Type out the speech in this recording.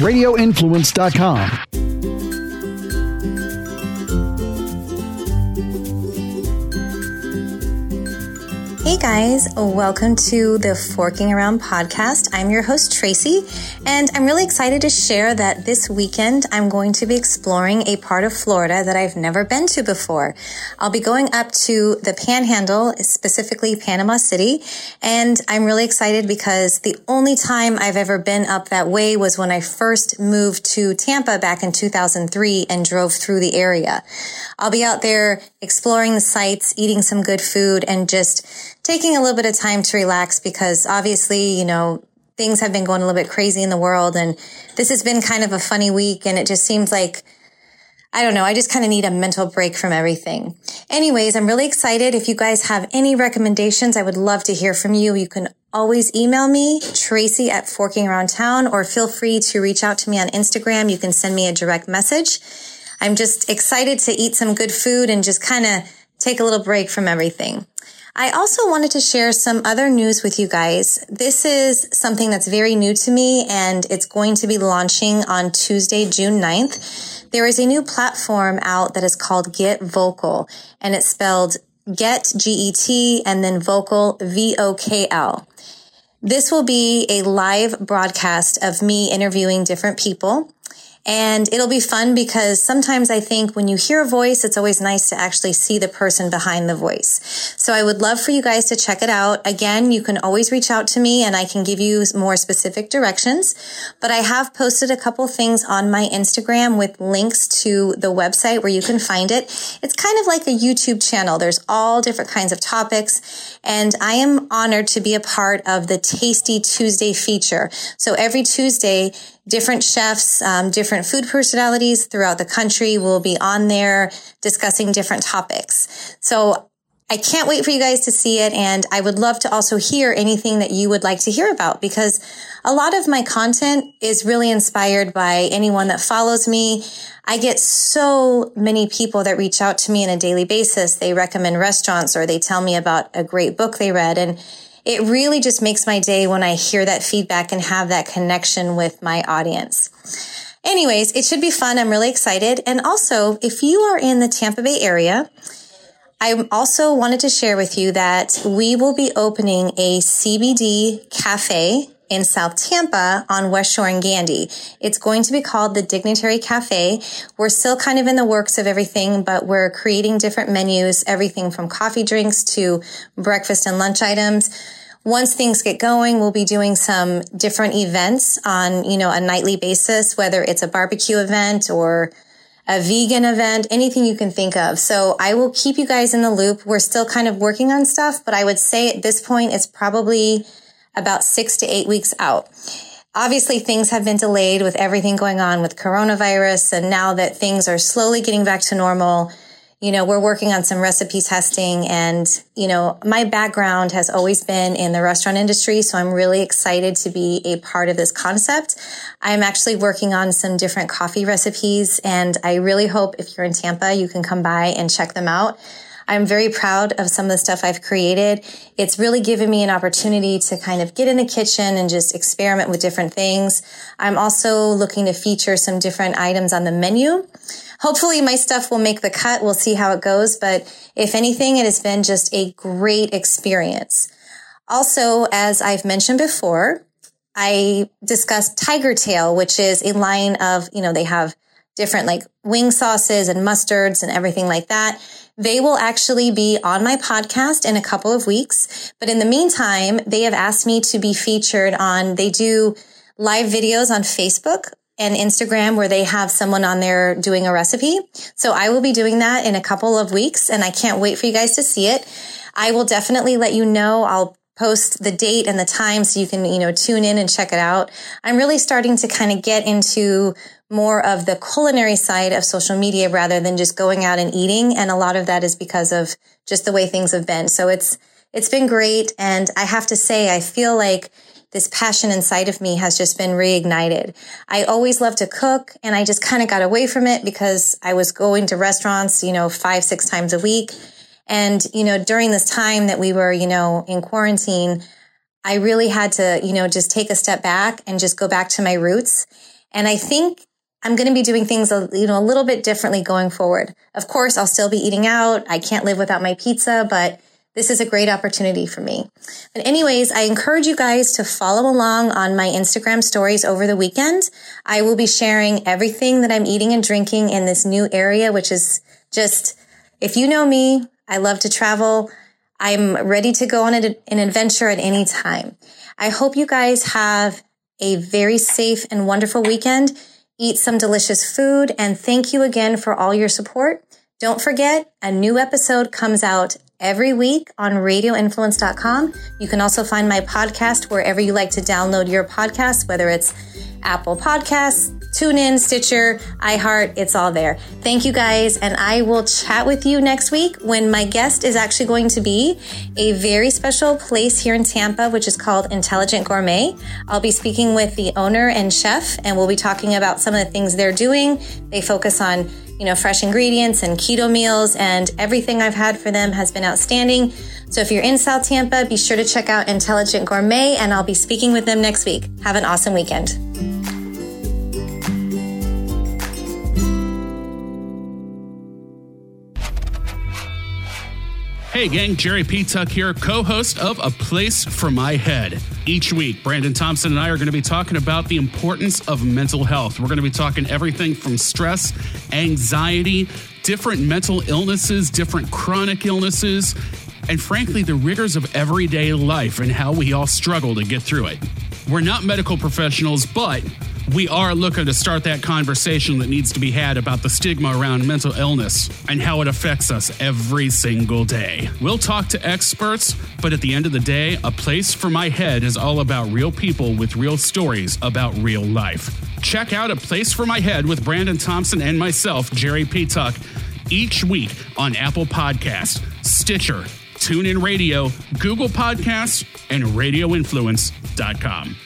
radioinfluence.com. Guys, welcome to the Forking Around podcast. I'm your host, Tracy, and I'm really excited to share that this weekend I'm going to be exploring a part of Florida that I've never been to before. I'll be going up to the Panhandle, specifically Panama City, and I'm really excited because the only time I've ever been up that way was when I first moved to Tampa back in 2003 and drove through the area. I'll be out there exploring the sites, eating some good food, and just taking a little bit of time to relax because obviously, you know, things have been going a little bit crazy in the world. And this has been kind of a funny week. And it just seems like, I don't know, I just kind of need a mental break from everything. Anyways, I'm really excited. If you guys have any recommendations, I would love to hear from you. You can always email me, Tracy at Forking Around Town, or feel free to reach out to me on Instagram. You can send me a direct message. I'm just excited to eat some good food and just kind of take a little break from everything. I also wanted to share some other news with you guys. This is something that's very new to me and it's going to be launching on Tuesday, June 9th. There is a new platform out that is called Get Vocal and it's spelled Get G-E-T and then Vocal V-O-K-L. This will be a live broadcast of me interviewing different people. And it'll be fun because sometimes I think when you hear a voice, it's always nice to actually see the person behind the voice. So I would love for you guys to check it out. Again, you can always reach out to me and I can give you more specific directions. But I have posted a couple things on my Instagram with links to the website where you can find it. It's kind of like a YouTube channel. There's all different kinds of topics. And I am honored to be a part of the Tasty Tuesday feature. So every Tuesday, different chefs, um, different food personalities throughout the country will be on there discussing different topics. So I can't wait for you guys to see it. And I would love to also hear anything that you would like to hear about because a lot of my content is really inspired by anyone that follows me. I get so many people that reach out to me on a daily basis. They recommend restaurants or they tell me about a great book they read. And it really just makes my day when I hear that feedback and have that connection with my audience. Anyways, it should be fun. I'm really excited. And also, if you are in the Tampa Bay area, I also wanted to share with you that we will be opening a CBD cafe in South Tampa on West Shore and Gandy. It's going to be called the Dignitary Cafe. We're still kind of in the works of everything, but we're creating different menus, everything from coffee drinks to breakfast and lunch items once things get going, we'll be doing some different events on, you know, a nightly basis, whether it's a barbecue event or a vegan event, anything you can think of. So I will keep you guys in the loop. We're still kind of working on stuff, but I would say at this point, it's probably about six to eight weeks out. Obviously, things have been delayed with everything going on with coronavirus. And now that things are slowly getting back to normal, you know, we're working on some recipe testing and, you know, my background has always been in the restaurant industry. So I'm really excited to be a part of this concept. I'm actually working on some different coffee recipes and I really hope if you're in Tampa, you can come by and check them out. I'm very proud of some of the stuff I've created. It's really given me an opportunity to kind of get in the kitchen and just experiment with different things. I'm also looking to feature some different items on the menu. Hopefully my stuff will make the cut. We'll see how it goes. But if anything, it has been just a great experience. Also, as I've mentioned before, I discussed Tiger Tail, which is a line of, you know, they have different like wing sauces and mustards and everything like that. They will actually be on my podcast in a couple of weeks. But in the meantime, they have asked me to be featured on, they do live videos on Facebook and Instagram where they have someone on there doing a recipe. So I will be doing that in a couple of weeks and I can't wait for you guys to see it. I will definitely let you know. I'll post the date and the time so you can, you know, tune in and check it out. I'm really starting to kind of get into more of the culinary side of social media rather than just going out and eating. And a lot of that is because of just the way things have been. So it's, it's been great. And I have to say, I feel like this passion inside of me has just been reignited. I always loved to cook and I just kind of got away from it because I was going to restaurants, you know, five, six times a week. And, you know, during this time that we were, you know, in quarantine, I really had to, you know, just take a step back and just go back to my roots. And I think I'm going to be doing things, you know, a little bit differently going forward. Of course, I'll still be eating out. I can't live without my pizza, but this is a great opportunity for me. But anyways, I encourage you guys to follow along on my Instagram stories over the weekend. I will be sharing everything that I'm eating and drinking in this new area, which is just, if you know me, I love to travel. I'm ready to go on an adventure at any time. I hope you guys have a very safe and wonderful weekend. Eat some delicious food and thank you again for all your support. Don't forget, a new episode comes out every week on radioinfluence.com. You can also find my podcast wherever you like to download your podcast, whether it's Apple Podcasts, TuneIn, Stitcher, iHeart, it's all there. Thank you guys. And I will chat with you next week when my guest is actually going to be a very special place here in Tampa, which is called Intelligent Gourmet. I'll be speaking with the owner and chef, and we'll be talking about some of the things they're doing. They focus on you know, fresh ingredients and keto meals and everything I've had for them has been outstanding. So if you're in South Tampa, be sure to check out Intelligent Gourmet and I'll be speaking with them next week. Have an awesome weekend. Hey gang, Jerry P. Tuck here, co host of A Place for My Head. Each week, Brandon Thompson and I are going to be talking about the importance of mental health. We're going to be talking everything from stress, anxiety, different mental illnesses, different chronic illnesses, and frankly, the rigors of everyday life and how we all struggle to get through it. We're not medical professionals, but we are looking to start that conversation that needs to be had about the stigma around mental illness and how it affects us every single day. We'll talk to experts, but at the end of the day, A Place for My Head is all about real people with real stories about real life. Check out A Place for My Head with Brandon Thompson and myself, Jerry P. Tuck, each week on Apple Podcasts, Stitcher, TuneIn Radio, Google Podcasts, and RadioInfluence.com.